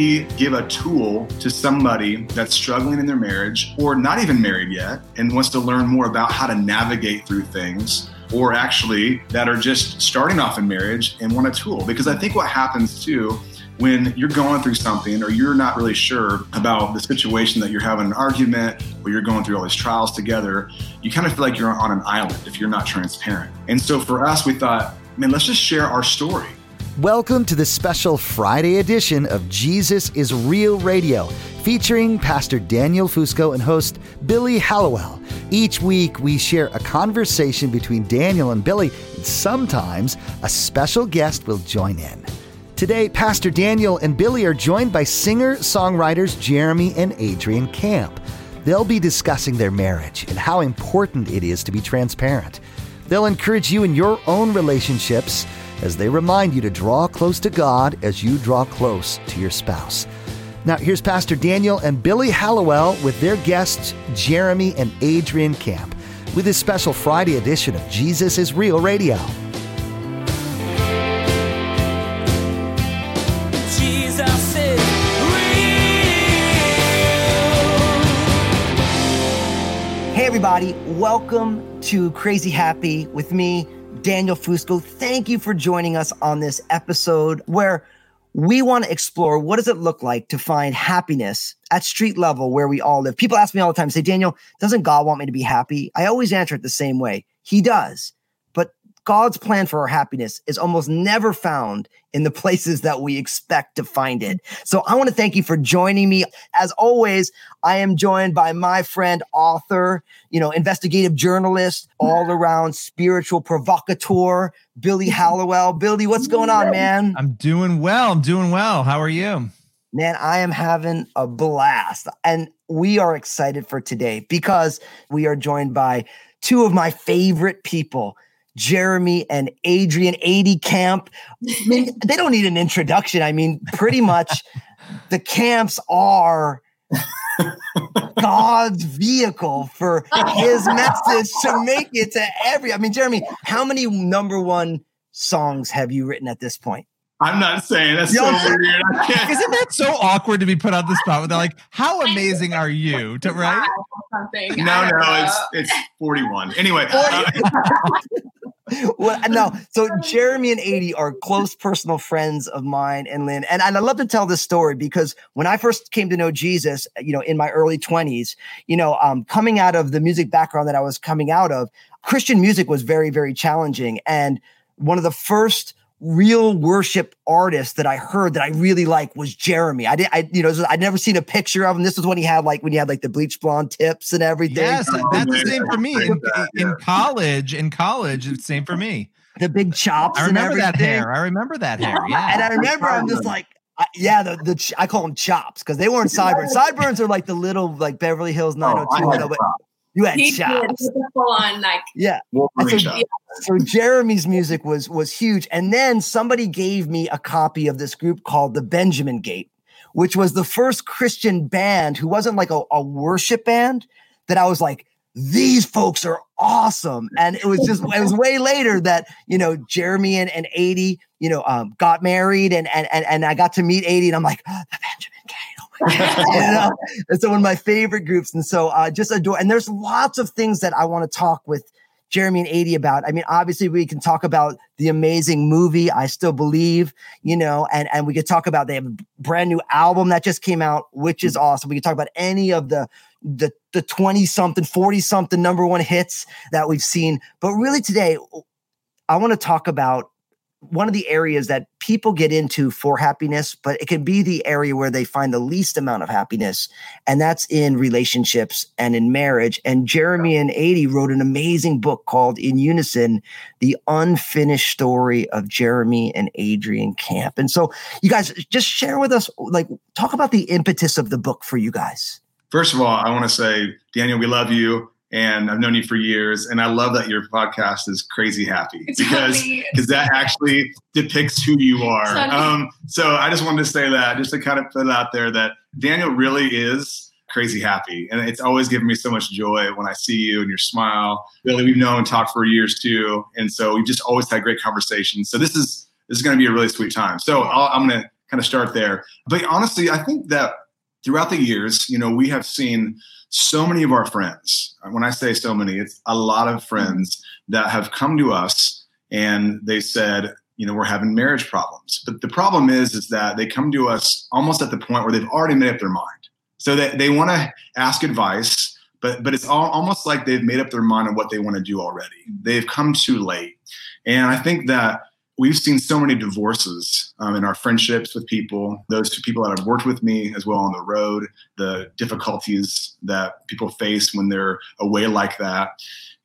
We give a tool to somebody that's struggling in their marriage or not even married yet and wants to learn more about how to navigate through things? Or actually, that are just starting off in marriage and want a tool. Because I think what happens too when you're going through something or you're not really sure about the situation that you're having an argument or you're going through all these trials together, you kind of feel like you're on an island if you're not transparent. And so for us, we thought, man, let's just share our story. Welcome to the special Friday edition of Jesus is Real Radio, featuring Pastor Daniel Fusco and host Billy Hallowell. Each week, we share a conversation between Daniel and Billy, and sometimes a special guest will join in. Today, Pastor Daniel and Billy are joined by singer songwriters Jeremy and Adrienne Camp. They'll be discussing their marriage and how important it is to be transparent. They'll encourage you in your own relationships as they remind you to draw close to God as you draw close to your spouse. Now, here's Pastor Daniel and Billy Hallowell with their guests, Jeremy and Adrienne Camp, with this special Friday edition of Jesus is Real Radio. Jesus is real. Hey, everybody, welcome to Crazy Happy with me, Daniel Fusco. Thank you for joining us on this episode where we want to explore what does it look like to find happiness at street level where we all live. People ask me all the time, say, Daniel, doesn't God want me to be happy? I always answer it the same way. He does. But God's plan for our happiness is almost never found in the places that we expect to find it. So I want to thank you for joining me. As always, I am joined by my friend, author, you know, investigative journalist, all around spiritual provocateur, Billy Hallowell. Billy, what's going on, man? I'm doing well. I'm doing well. How are you? Man, I am having a blast. And we are excited for today because we are joined by two of my favorite people. Jeremy and Adrienne 80 Camp. I mean, they don't need an introduction. I mean, pretty much the camps are God's vehicle for his message to make it to every. I mean, Jeremy, how many number one songs have you written at this point? I'm not saying that's so Yo. weird. Isn't that so awkward to be put on the spot? They're like, "How amazing are you?" To right? something. No, no, know. it's it's 41. Anyway, uh, well, no. So Jeremy and 80 are close personal friends of mine and Lynn. And, and I love to tell this story because when I first came to know Jesus, you know, in my early 20s, you know, um, coming out of the music background that I was coming out of, Christian music was very, very challenging. And one of the first real worship artist that I heard that I really like was Jeremy. I did, I, you know, I'd never seen a picture of him. This was when he had like, when he had like the bleach blonde tips and everything. Yes, oh, that's the same for me. In, in Yeah. college, in college, it's the same for me. The big chops. I and remember that hair. I remember that hair. Yeah. And I remember I'm just like, I, yeah, the, the ch- I call them chops because they weren't sideburns. Sideburns are like the little like Beverly Hills oh, I 90210, had oh, but you had He chops. full on like Yeah. So- shot. So Jeremy's music was was huge, and then somebody gave me a copy of this group called the Benjamin Gate, which was the first Christian band who wasn't like a, a worship band that I was like, these folks are awesome. And it was just it was way later that you know Jeremy and, and 80, you know, um, got married and and and and I got to meet 80, and I'm like, oh, the Benjamin And so one of my favorite groups. And so uh just adore and there's lots of things that I want to talk with Jeremy and 80 about. I mean, obviously we can talk about the amazing movie, I still believe, you know, and, and we could talk about they have a brand new album that just came out, which is awesome. We could talk about any of the the the 20 something, 40 something number one hits that we've seen. But really today, I want to talk about one of the areas that people get into for happiness, but it can be the area where they find the least amount of happiness, and that's in relationships and in marriage. And Jeremy and 80 wrote an amazing book called In Unison The Unfinished Story of Jeremy and Adrienne Camp. And so, you guys just share with us, like, talk about the impetus of the book for you guys. First of all, I want to say, Daniel, we love you. And I've known you for years, and I love that your podcast is crazy happy because because that actually depicts who you are. Um, so I just wanted to say that, just to kind of put it out there, that Daniel really is crazy happy, and it's always given me so much joy when I see you and your smile. Really, we've known and talked for years too, and so we've just always had great conversations. So this is this is going to be a really sweet time. So I'll, I'm going to kind of start there. But honestly, I think that throughout the years, you know, we have seen so many of our friends. Uh, when I say so many, it's a lot of friends that have come to us and they said, you know, we're having marriage problems. But the problem is, is that they come to us almost at the point where they've already made up their mind. So they, they want to ask advice, but but it's all, almost like they've made up their mind on what they want to do already. They've come too late. And I think that we've seen so many divorces um, in our friendships with people, those people that have worked with me as well on the road, the difficulties that people face when they're away like that.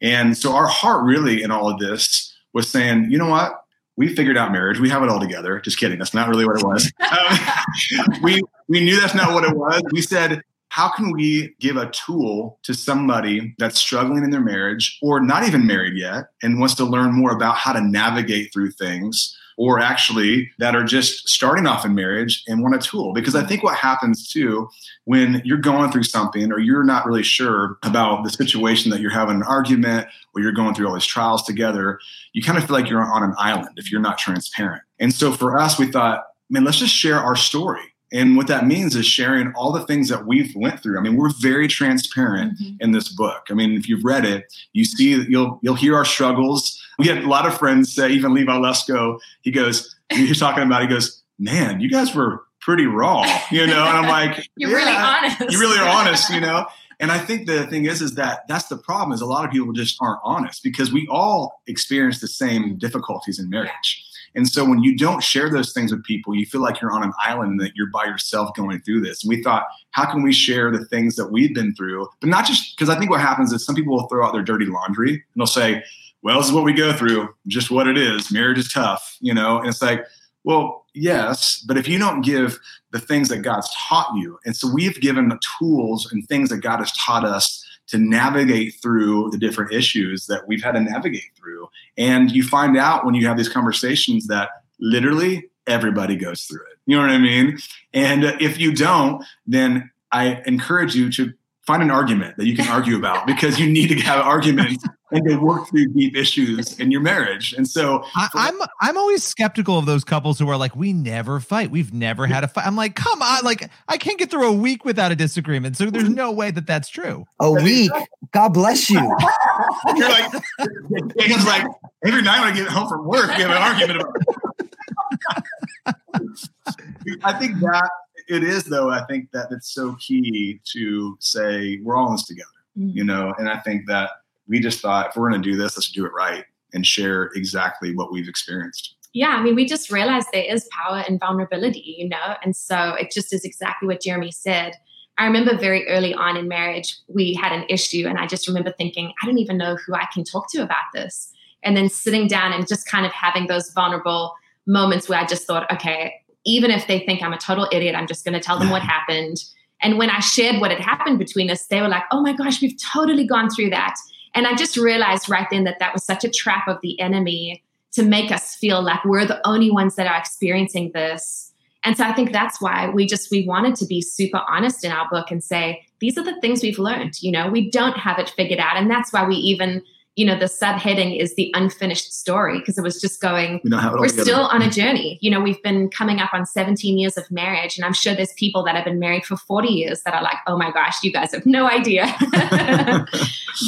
And so our heart really in all of this was saying, you know what? We figured out marriage. We have it all together. Just kidding. That's not really what it was. Um, we we knew that's not what it was. We said, how can we give a tool to somebody that's struggling in their marriage or not even married yet and wants to learn more about how to navigate through things or actually that are just starting off in marriage and want a tool? Because i think what happens too when you're going through something or you're not really sure about the situation that you're having an argument or you're going through all these trials together you kind of feel like you're on an island if you're not transparent. And so for us we thought man let's just share our story and what that means is sharing all the things that we've went through. I mean, we're very transparent Mhm. in this book. I mean, if you've read it, you see you'll you'll hear our struggles. We had a lot of friends say, even Levi Lusko, he goes, he's talking about, he goes, Man, you guys were pretty raw, you know? And I'm like, You're really honest. You really are honest, you know? And I think the thing is, is that that's the problem is a lot of people just aren't honest because we all experience the same difficulties in marriage. And so when you don't share those things with people, you feel like you're on an island and that you're by yourself going through this. And we thought, how can we share the things that we've been through? But not just because I think what happens is some people will throw out their dirty laundry and they'll say, well, this is what we go through, just what it is. Marriage is tough, you know? And it's like, well, yes, but if you don't give the things that God's taught you, and so we've given tools and things that God has taught us to navigate through the different issues that we've had to navigate through. And you find out when you have these conversations that literally everybody goes through it. You know what I mean? And if you don't, then I encourage you to find an argument that you can argue about because you need to have arguments and they work through deep issues in your marriage. And so I, I'm I'm always skeptical of those couples who are like, we never fight. We've never had a fight. I'm like, come on, like I can't get through a week without a disagreement. So there's no way that that's true. A week. God bless you. you're like, Jacob's like, every night when I get home from work, we have an argument about. I think that it is, though. I think that it's so key to say we're all in this together, mm-hmm. you know. And I think that we just thought if we're going to do this, let's do it right and share exactly what we've experienced. yeah, I mean, we just realized there is power in vulnerability, you know? And so it just is exactly what Jeremy said. I remember very early on in marriage, we had an issue, and I just remember thinking, I don't even know who I can talk to about this. And then sitting down and just kind of having those vulnerable moments where I just thought, okay, even if they think I'm a total idiot, I'm just going to tell them what happened. And when I shared what had happened between us, they were like, oh my gosh, we've totally gone through that. And I just realized right then that that was such a trap of the enemy to make us feel like we're the only ones that are experiencing this. And so I think that's why we just we wanted to be super honest in our book and say these are the things we've learned. You know, we don't have it figured out, and that's why we even you know the subheading is the unfinished story because it was just going We don't have it all we're together. still on a journey. You know, we've been coming up on 17 years of marriage, and I'm sure there's people that have been married for 40 years that are like, oh my gosh, you guys have no idea.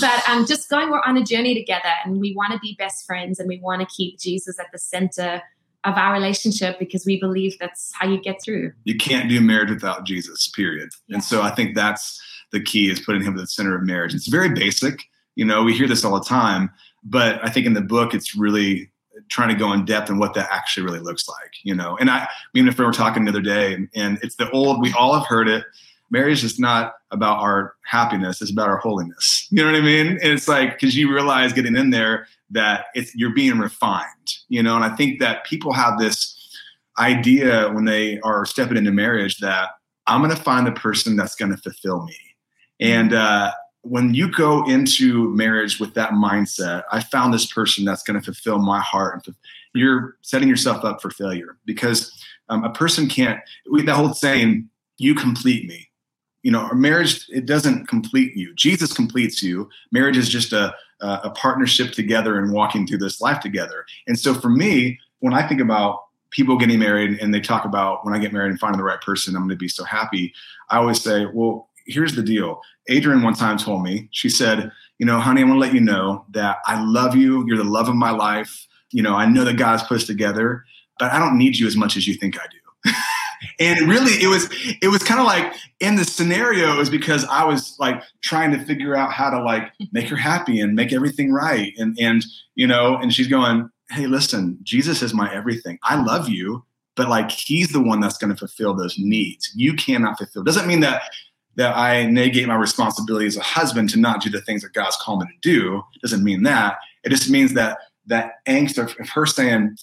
but um, just going, we're on a journey together, and we want to be best friends, and we want to keep Jesus at the center of our relationship because we believe that's how you get through. you can't do marriage without Jesus, period. Yeah. And so I think that's the key is putting him at the center of marriage. It's very basic. You know, we hear this all the time, but I think in the book, it's really trying to go in depth in what that actually really looks like, you know. And I, me and a friend were talking the other day, and, and it's the old, we all have heard it. Marriage is not about our happiness, it's about our holiness. You know what I mean? And it's like, because you realize getting in there that it's you're being refined, you know, and I think that people have this idea when they are stepping into marriage that I'm going to find the person that's going to fulfill me. And uh, when you go into marriage with that mindset, I found this person that's going to fulfill my heart. You're setting yourself up for failure because um, a person can't. That whole saying, "You complete me." You know, marriage it doesn't complete you. Jesus completes you. Marriage is just a a partnership together and walking through this life together. And so for me, when I think about people getting married and they talk about when I get married and finding the right person, I'm going to be so happy. I always say, well, here's the deal. Adrienne one time told me, she said, you know, honey, I want to let you know that I love you. You're the love of my life. You know, I know that God's put us together, but I don't need you as much as you think I do. and really it was it was kind of like in the scenario it was because i was like trying to figure out how to like make her happy and make everything right and and you know and she's going hey listen jesus is my everything i love you but like he's the one that's going to fulfill those needs you cannot fulfill doesn't mean that that I negate my responsibility as a husband to not do the things that God's called me to do. Doesn't mean that. It just means that that angst of, of her saying,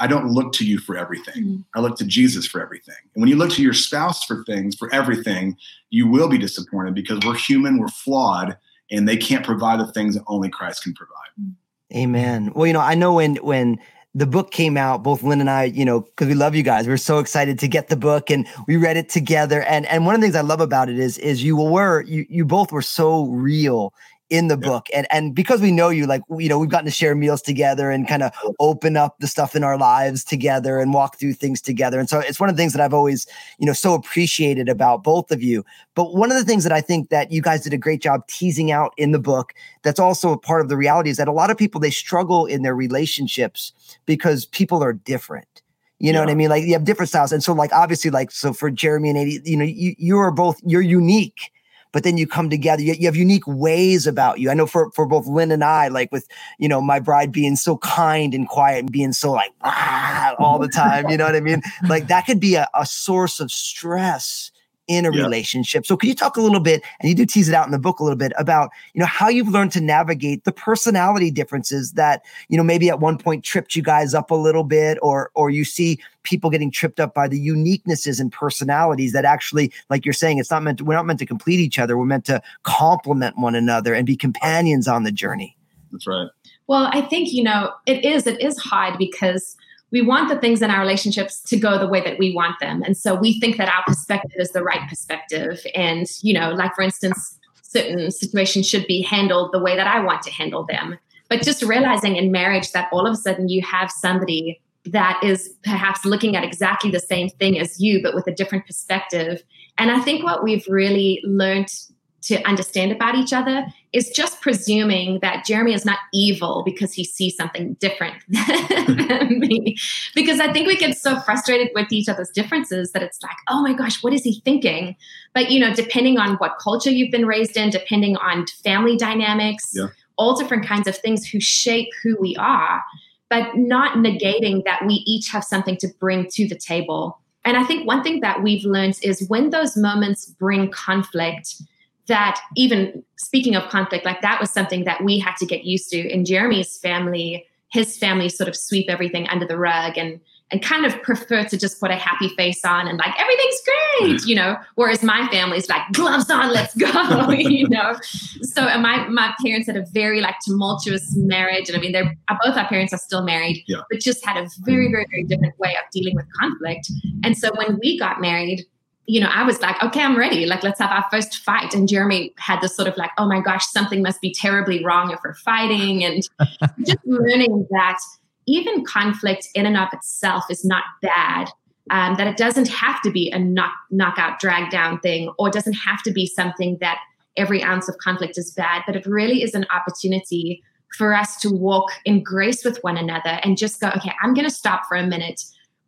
I don't look to you for everything. Mm-hmm. I look to Jesus for everything. And when you look to your spouse for things, for everything, you will be disappointed because we're human, we're flawed, and they can't provide the things that only Christ can provide. Amen. Well, you know, I know when when the book came out, both Lynn and I, you know, because we love you guys, we are so excited to get the book and we read it together. And and one of the things I love about it is is you were you you both were so real in the book and and because we know you like you know we've gotten to share meals together and kind of open up the stuff in our lives together and walk through things together and so it's one of the things that I've always you know so appreciated about both of you but one of the things that I think that you guys did a great job teasing out in the book that's also a part of the reality is that a lot of people they struggle in their relationships because people are different you know yeah. what I mean? Like you have different styles. And so like obviously like so for Jeremy and 80, you know, you you are both you're unique but then you come together. You, you, have unique ways about you. I know for for both Lynn and I, like with you know my bride being so kind and quiet and being so like ah, all the time. You know what I mean? Like that could be a, a source of stress in a yeah. relationship. So can you talk a little bit, and you do tease it out in the book a little bit about, you know, how you've learned to navigate the personality differences that, you know, maybe at one point tripped you guys up a little bit, or or you see people getting tripped up by the uniquenesses and personalities that actually, like you're saying, it's not meant to, we're not meant to complete each other. We're meant to complement one another and be companions on the journey. That's right. Well, I think, you know, it is, it is hard because we want the things in our relationships to go the way that we want them. And so we think that our perspective is the right perspective. And, you know, like for instance, certain situations should be handled the way that I want to handle them. But just realizing in marriage that all of a sudden you have somebody that is perhaps looking at exactly the same thing as you, but with a different perspective. And I think what we've really learned to understand about each other is just presuming that Jeremy is not evil because he sees something different than me. Because I think we get so frustrated with each other's differences that it's like, oh my gosh, what is he thinking? But you know, depending on what culture you've been raised in, depending on family dynamics, yeah. all different kinds of things who shape who we are, but not negating that we each have something to bring to the table. And I think one thing that we've learned is when those moments bring conflict, that even speaking of conflict, like that was something that we had to get used to in Jeremy's family. His family sort of sweep everything under the rug and and kind of prefer to just put a happy face on and like everything's great, you know. Whereas my family's like gloves on, let's go, you know. So my my parents had a very like tumultuous marriage, and I mean, they're uh, both our parents are still married, yeah. but just had a very very very different way of dealing with conflict. And so when we got married, you know, I was like, okay, I'm ready. Like, let's have our first fight. And Jeremy had this sort of like, oh my gosh, something must be terribly wrong if we're fighting. And just learning that even conflict in and of itself is not bad. Um, that it doesn't have to be a knock, knockout, drag down thing, or doesn't have to be something that every ounce of conflict is bad, but it really is an opportunity for us to walk in grace with one another and just go, okay, I'm going to stop for a minute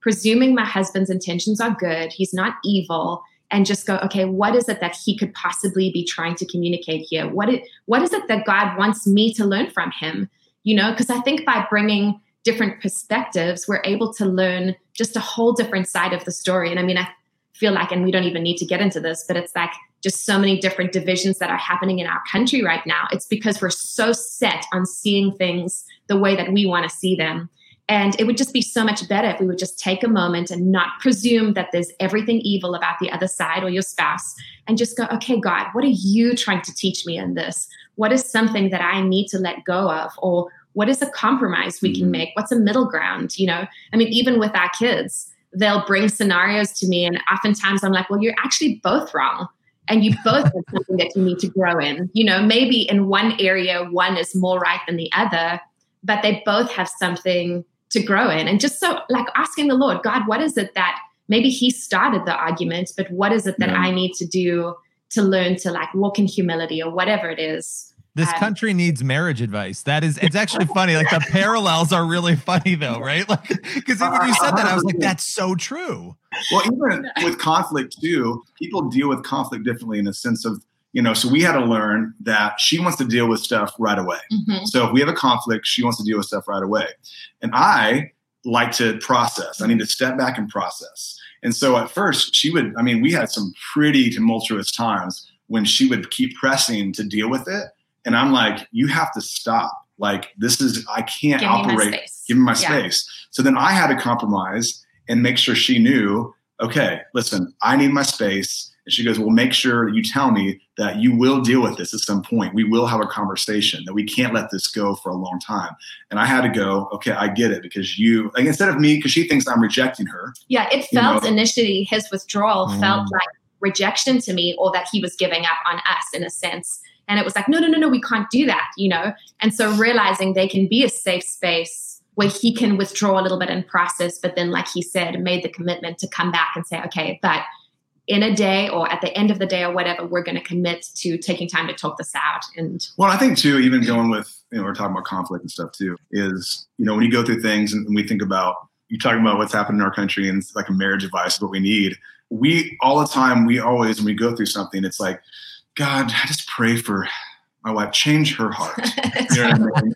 presuming my husband's intentions are good, he's not evil, and just go, okay, what is it that he could possibly be trying to communicate here? What it, what is it that God wants me to learn from him? You know, because I think by bringing different perspectives, we're able to learn just a whole different side of the story. And I mean, I feel like, and we don't even need to get into this, but it's like just so many different divisions that are happening in our country right now. It's because we're so set on seeing things the way that we want to see them And it would just be so much better if we would just take a moment and not presume that there's everything evil about the other side or your spouse and just go, okay, God, what are you trying to teach me in this? What is something that I need to let go of? Or what is a compromise we can Mhm. make? What's a middle ground? You know, I mean, even with our kids, they'll bring scenarios to me. And oftentimes I'm like, well, you're actually both wrong. And you both have something that you need to grow in. You know, maybe in one area, one is more right than the other, but they both have something to grow in. And just so like asking the Lord, God, what is it that maybe He started the argument, but what is it that Yeah. I need to do to learn to like walk in humility or whatever it is? This Um, country needs marriage advice. That is, it's actually funny. Like the parallels are really funny though, right? Like, because when you said that, I was like, that's so true. Well, even with conflict too, people deal with conflict differently in a sense of, you know, so we had to learn that she wants to deal with stuff right away. Mhm. So if we have a conflict, she wants to deal with stuff right away. And I like to process. I need to step back and process. And so at first, she would, I mean, we had some pretty tumultuous times when she would keep pressing to deal with it. And I'm like, you have to stop. Like, this is, I can't Give operate. Give me my Yeah. space. So then I had to compromise and make sure she knew, okay, listen, I need my space. And she goes, well, make sure you tell me that you will deal with this at some point. We will have a conversation that we can't let this go for a long time. And I had to go, okay, I get it because you, like, instead of me, because she thinks I'm rejecting her. Yeah, it You felt know? initially his withdrawal felt Mm. like rejection to me, or that he was giving up on us in a sense. And it was like, no, no, no, no, we can't do that, you know? And so realizing they can be a safe space where he can withdraw a little bit and process, but then, like he said, made the commitment to come back and say, okay, but in a day or at the end of the day or whatever, we're going to commit to taking time to talk this out. And Well, I think too, even going with, you know, we're talking about conflict and stuff too, is, you know, when you go through things and we think about, you talking about what's happened in our country and it's like a marriage advice is what we need. We all the time, we always, when we go through something, it's like, God, I just pray for my wife, change her heart. You know I mean?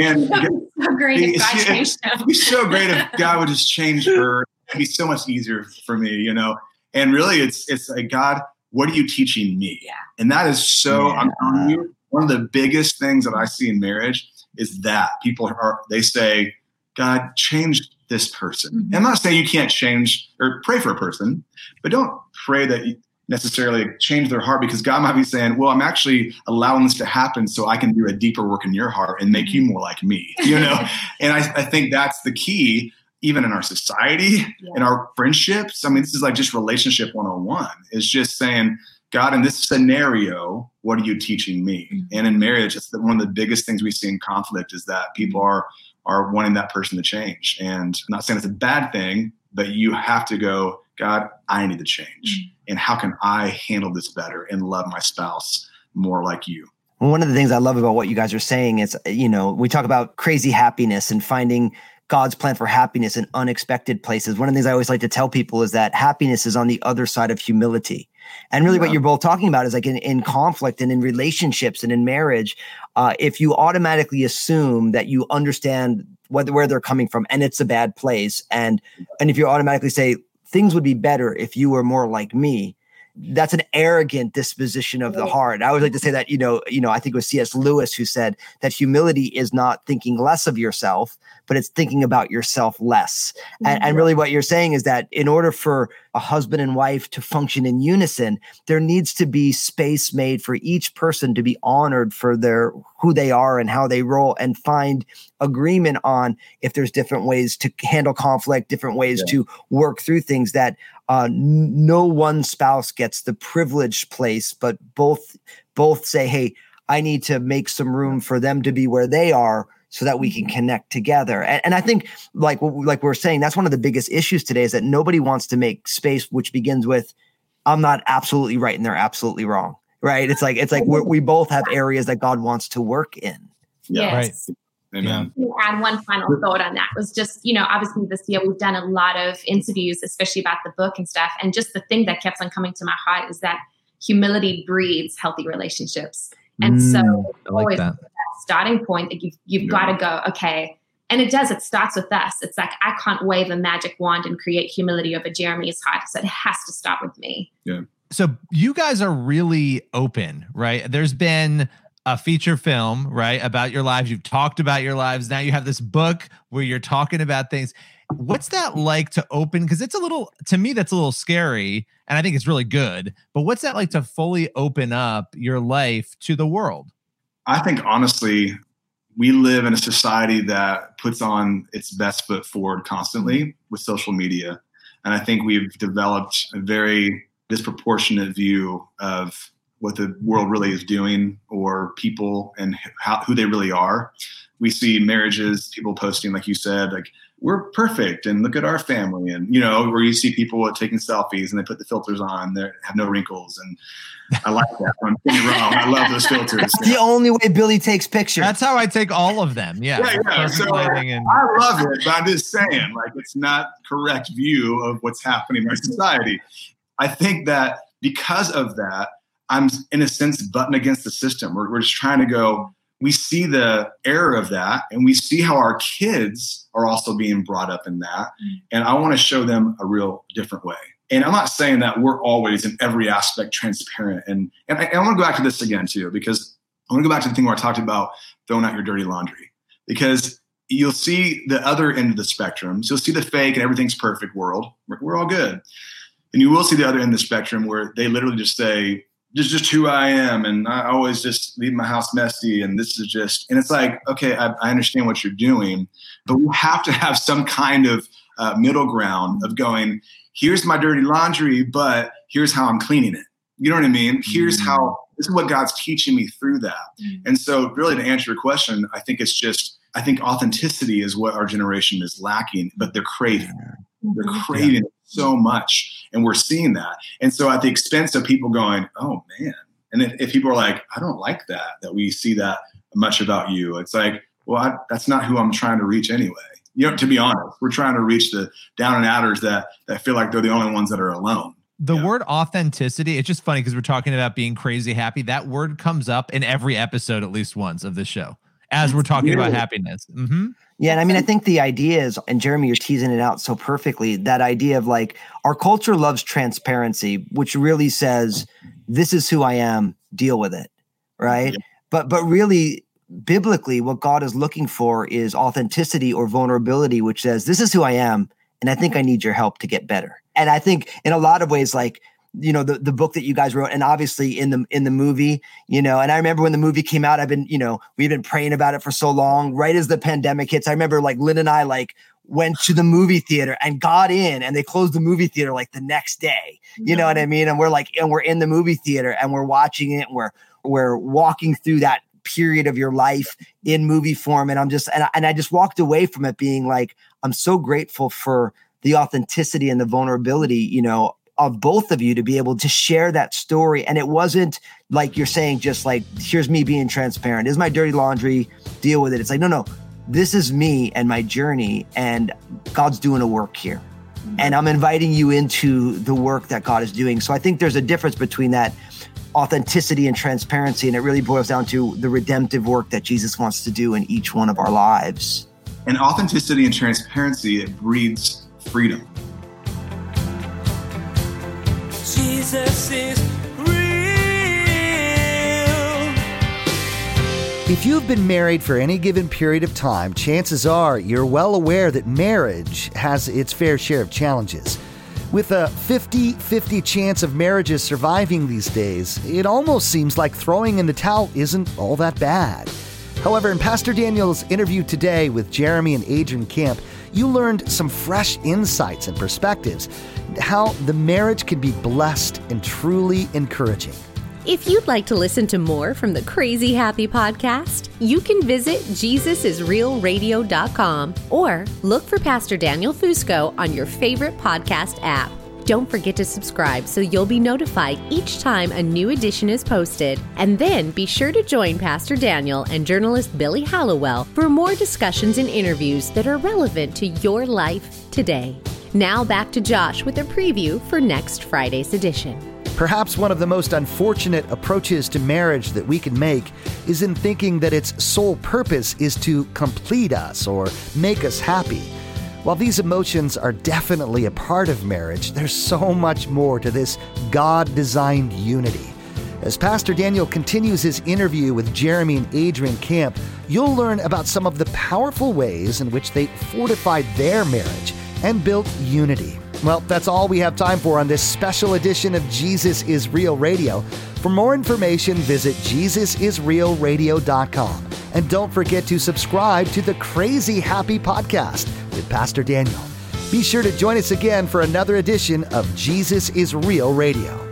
And so great if God it's- changed him. it'd be so great if God would just change her. It'd be so much easier for me, you know. And really, it's it's like God, what are you teaching me? Yeah. And that is so. I'm telling you, one of the biggest things that I see in marriage is that people are they say, God, change this person. Mhm. And I'm not saying you can't change or pray for a person, but don't pray that you necessarily change their heart because God might be saying, Well, I'm actually allowing this to happen so I can do a deeper work in your heart and make you more like me. You know? And I, I think that's the key, even in our society, Yeah. in our friendships. I mean, this is like just relationship 101. Is just saying, God, in this scenario, what are you teaching me? Mhm. And in marriage, it's the, one of the biggest things we see in conflict is that people are are wanting that person to change. And I'm not saying it's a bad thing, but you have to go, God, I need to change. And how can I handle this better and love my spouse more like you? One of the things I love about what you guys are saying is, you know, we talk about crazy happiness and finding God's plan for happiness in unexpected places. One of the things I always like to tell people is that happiness is on the other side of humility. And really, what you're both talking about is like in, in conflict and in relationships and in marriage, uh, if you automatically assume that you understand whether where they're coming from and it's a bad place, and and if you automatically say things would be better if you were more like me, that's an arrogant disposition of the heart. I always like to say that, you know, you know, I think it was C.S. Lewis who said that humility is not thinking less of yourself, but it's thinking about yourself less. And, mm-hmm. and really what you're saying is that in order for a husband and wife to function in unison, there needs to be space made for each person to be honored for their who they are and how they roll and find agreement on if there's different ways to handle conflict, different ways to work through things that uh, no one spouse gets the privileged place, but both both say, "Hey, I need to make some room for them to be where they are." So that we can connect together, and, and I think, like like we're saying, that's one of the biggest issues today is that nobody wants to make space, which begins with, "I'm not absolutely right and they're absolutely wrong." Right? It's like it's like we're, we both have areas that God wants to work in. Yeah. Yes. Amen. to add one final thought on that was just, you know, obviously this year we've done a lot of interviews, especially about the book and stuff. And just the thing that kept on coming to my heart is that humility breeds healthy relationships. And so Mm, I like always that. that starting point that you've, you've Yeah. got to go, okay. And it does, it starts with us. It's like, I can't wave a magic wand and create humility over Jeremy's heart. So it has to start with me. So you guys are really open, right? There's been a feature film, right, about your lives. You've talked about your lives. Now you have this book where you're talking about things. What's that like to open? Because it's a little, to me, that's a little scary. And I think it's really good. But what's that like to fully open up your life to the world? I think honestly, we live in a society that puts on its best foot forward constantly with social media. And I think we've developed a very disproportionate view of what the world really is doing or people and how, who they really are. We see marriages, people posting, like you said, like, we're perfect and look at our family. And, you know, where you see people taking selfies and they put the filters on, they have no wrinkles. And I like that. I'm thinking wrong. I love those filters. That's the only way Billy takes pictures. That's how I take all of them. Yeah. Yeah, yeah. So and- I love it, but I'm just saying, like, it's not correct view of what's happening in our society. I think that because of that, I'm in a sense button against the system. We're, we're just trying to go. We see the error of that, and we see how our kids are also being brought up in that. Mm. And I want to show them a real different way. And I'm not saying that we're always in every aspect transparent. And and I, I want to go back to this again too, because I want to go back to the thing where I talked about throwing out your dirty laundry, because you'll see the other end of the spectrum. So you'll see the fake and everything's perfect world. We're, we're all good. And you will see the other end of the spectrum where they literally just say, this is just who I am. And I always just leave my house messy. And this is just, and it's like, okay, I, I understand what you're doing, but we have to have some kind of uh, middle ground of going, here's my dirty laundry, but here's how I'm cleaning it. You know what I mean? Here's mm. how, this is what God's teaching me through that. Mm. And so, really, to answer your question, I think it's just, I think authenticity is what our generation is lacking, but they're craving. They're mm-hmm. craving it so much. And we're seeing that. And so, at the expense of people going, oh man. And if, if people are like, I don't like that, that we see that much about you, it's like, well, I, that's not who I'm trying to reach anyway. You know, to be honest, we're trying to reach the down and outers that that feel like they're the only ones that are alone. The Yeah. word authenticity, it's just funny because we're talking about being crazy happy. That word comes up in every episode at least once of this show as we're talking about happiness. hmm Yeah, and I mean, I think the idea is, and Jeremy, you're teasing it out so perfectly. That idea of like our culture loves transparency, which really says, "This is who I am. Deal with it," right? Yeah. But but really, biblically, what God is looking for is authenticity or vulnerability, which says, "This is who I am, and I think I need your help to get better." And I think in a lot of ways, like you know the, the book that you guys wrote and obviously in the in the movie you know and i remember when the movie came out i've been you know we've been praying about it for so long right as the pandemic hits. I remember like lynn and i like went to the movie theater and got in and they closed the movie theater like the next day you know what i mm-hmm. mean? And we're like and we're in the movie theater and we're watching it and we're we're walking through that period of your life in movie form. And i'm just and I, and I just walked away from it being like i'm so grateful for the authenticity and the vulnerability you know of both of you to be able to share that story. And it wasn't like you're saying, just like, here's me being transparent. Is my dirty laundry, deal with it. It's like, no, no, this is me and my journey, and God's doing a work here. Mm-hmm. And I'm inviting you into the work that God is doing. So I think there's a difference between that authenticity and transparency. And it really boils down to the redemptive work that Jesus wants to do in each one of our lives. And authenticity and transparency it breeds freedom. Jesus is. If you've been married for any given period of time, chances are you're well aware that marriage has its fair share of challenges. With a 50 50 chance of marriages surviving these days, it almost seems like throwing in the towel isn't all that bad. However, in Pastor Daniel's interview today with Jeremy and Adrienne Camp, you learned some fresh insights and perspectives, how the marriage can be blessed and truly encouraging. If you'd like to listen to more from the Crazy Happy podcast, you can visit JesusIsRealRadio.com or look for Pastor Daniel Fusco on your favorite podcast app. Don't forget to subscribe so you'll be notified each time a new edition is posted. And then be sure to join Pastor Daniel and journalist Billy Hallowell for more discussions and interviews that are relevant to your life today. Now back to Josh with a preview for next Friday's edition. Perhaps one of the most unfortunate approaches to marriage that we can make is in thinking that its sole purpose is to complete us or make us happy. While these emotions are definitely a part of marriage, there's so much more to this God designed unity. As Pastor Daniel continues his interview with Jeremy and Adrienne Camp, you'll learn about some of the powerful ways in which they fortified their marriage and built unity. Well, that's all we have time for on this special edition of Jesus is Real Radio. For more information, visit JesusIsRealRadio.com. And don't forget to subscribe to the Crazy Happy Podcast with Pastor Daniel. Be sure to join us again for another edition of Jesus is Real Radio.